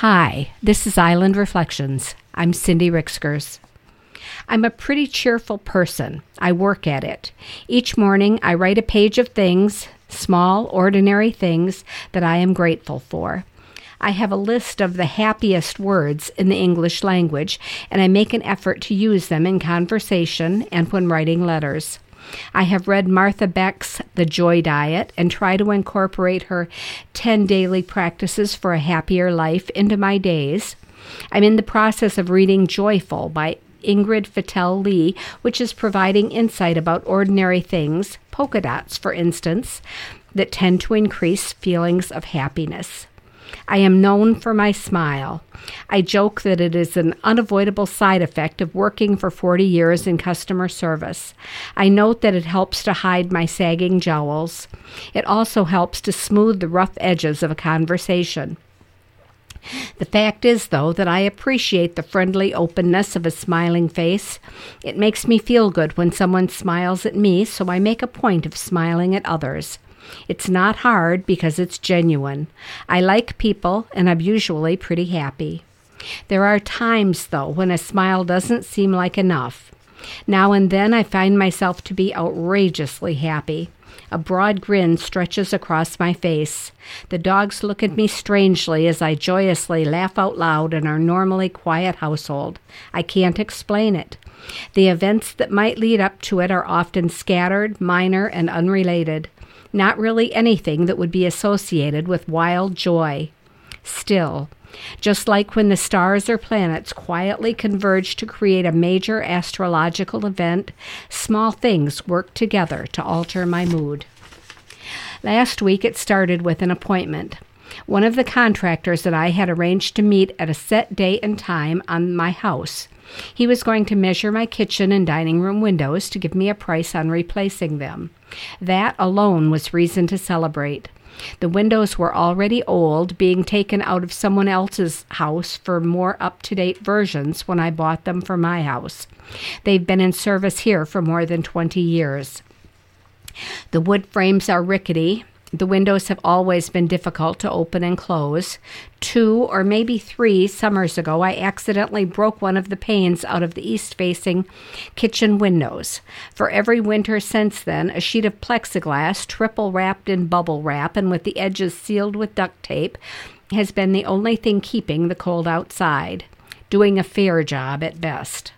Hi, this is Island Reflections. I'm Cindy Ricksgers. I'm a pretty cheerful person. I work at it. Each morning, I write a page of things, small, ordinary things, that I am grateful for. I have a list of the happiest words in the English language, and I make an effort to use them in conversation and when writing letters. I have read Martha Beck's The Joy Diet and try to incorporate her 10 daily practices for a happier life into my days. I'm in the process of reading Joyful by Ingrid Fetell Lee, which is providing insight about ordinary things, polka dots, for instance, that tend to increase feelings of happiness. I am known for my smile. I joke that it is an unavoidable side effect of working for 40 years in customer service. I note that it helps to hide my sagging jowls. It also helps to smooth the rough edges of a conversation. The fact is, though, that I appreciate the friendly openness of a smiling face. It makes me feel good when someone smiles at me, so I make a point of smiling at others. It's not hard because it's genuine. I like people, and I'm usually pretty happy. There are times, though, when a smile doesn't seem like enough. Now and then I find myself to be outrageously happy. A broad grin stretches across my face. The dogs look at me strangely as I joyously laugh out loud in our normally quiet household. I can't explain it. The events that might lead up to it are often scattered, minor, and unrelated not really anything that would be associated with wild joy. Still, just like when the stars or planets quietly converge to create a major astrological event, small things work together to alter my mood. Last week it started with an appointment. One of the contractors that I had arranged to meet at a set date and time on my house. He was going to measure my kitchen and dining room windows to give me a price on replacing them. That alone was reason to celebrate. The windows were already old, being taken out of someone else's house for more up to date versions when I bought them for my house. They've been in service here for more than 20 years. The wood frames are rickety, the windows have always been difficult to open and close. Two or maybe three summers ago, I accidentally broke one of the panes out of the east facing kitchen windows. For every winter since then, a sheet of plexiglass, triple wrapped in bubble wrap and with the edges sealed with duct tape, has been the only thing keeping the cold outside. Doing a fair job at best.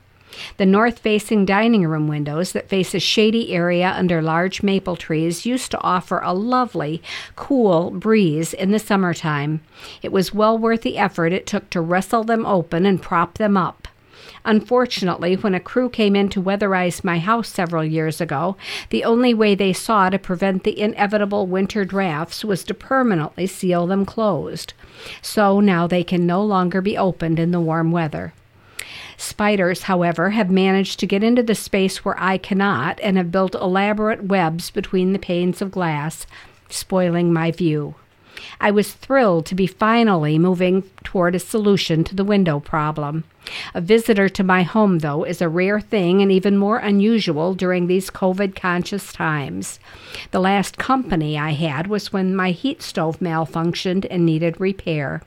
The north facing dining room windows that face a shady area under large maple trees used to offer a lovely, cool breeze in the summertime. It was well worth the effort it took to wrestle them open and prop them up. Unfortunately, when a crew came in to weatherize my house several years ago, the only way they saw to prevent the inevitable winter drafts was to permanently seal them closed. So now they can no longer be opened in the warm weather. Spiders, however, have managed to get into the space where I cannot and have built elaborate webs between the panes of glass, spoiling my view. I was thrilled to be finally moving toward a solution to the window problem. A visitor to my home, though, is a rare thing and even more unusual during these COVID conscious times. The last company I had was when my heat stove malfunctioned and needed repair.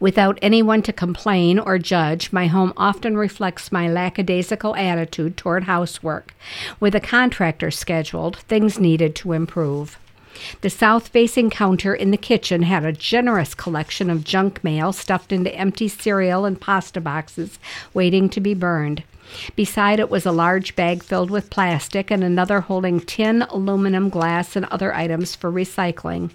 Without anyone to complain or judge, my home often reflects my lackadaisical attitude toward housework. With a contractor scheduled, things needed to improve. The south facing counter in the kitchen had a generous collection of junk mail stuffed into empty cereal and pasta boxes waiting to be burned. Beside it was a large bag filled with plastic and another holding tin, aluminum, glass, and other items for recycling.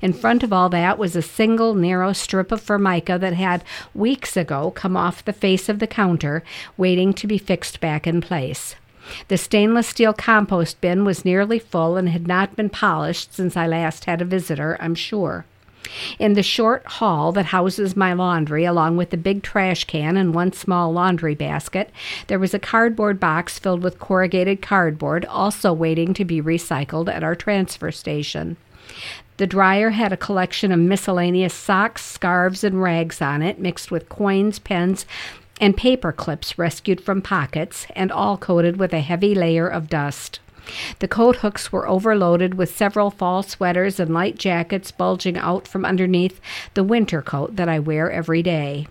In front of all that was a single narrow strip of formica that had weeks ago come off the face of the counter, waiting to be fixed back in place. The stainless steel compost bin was nearly full and had not been polished since I last had a visitor, I'm sure. In the short hall that houses my laundry, along with the big trash can and one small laundry basket, there was a cardboard box filled with corrugated cardboard, also waiting to be recycled at our transfer station. The dryer had a collection of miscellaneous socks, scarves, and rags on it, mixed with coins, pens, and paper clips rescued from pockets, and all coated with a heavy layer of dust. The coat hooks were overloaded with several fall sweaters and light jackets bulging out from underneath the winter coat that I wear every day.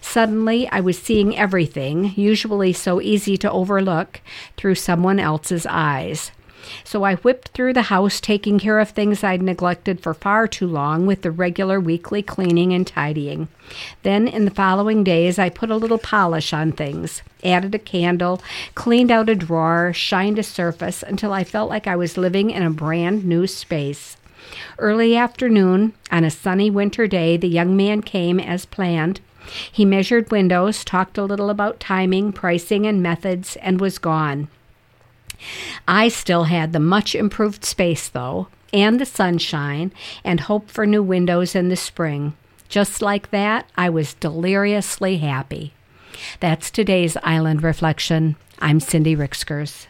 Suddenly, I was seeing everything, usually so easy to overlook, through someone else's eyes. So I whipped through the house, taking care of things I'd neglected for far too long with the regular weekly cleaning and tidying. Then, in the following days, I put a little polish on things, added a candle, cleaned out a drawer, shined a surface until I felt like I was living in a brand new space. Early afternoon, on a sunny winter day, the young man came as planned. He measured windows, talked a little about timing, pricing, and methods, and was gone. I still had the much improved space, though, and the sunshine, and hope for new windows in the spring. Just like that, I was deliriously happy. That's today's Island Reflection. I'm Cindy Ricksgers.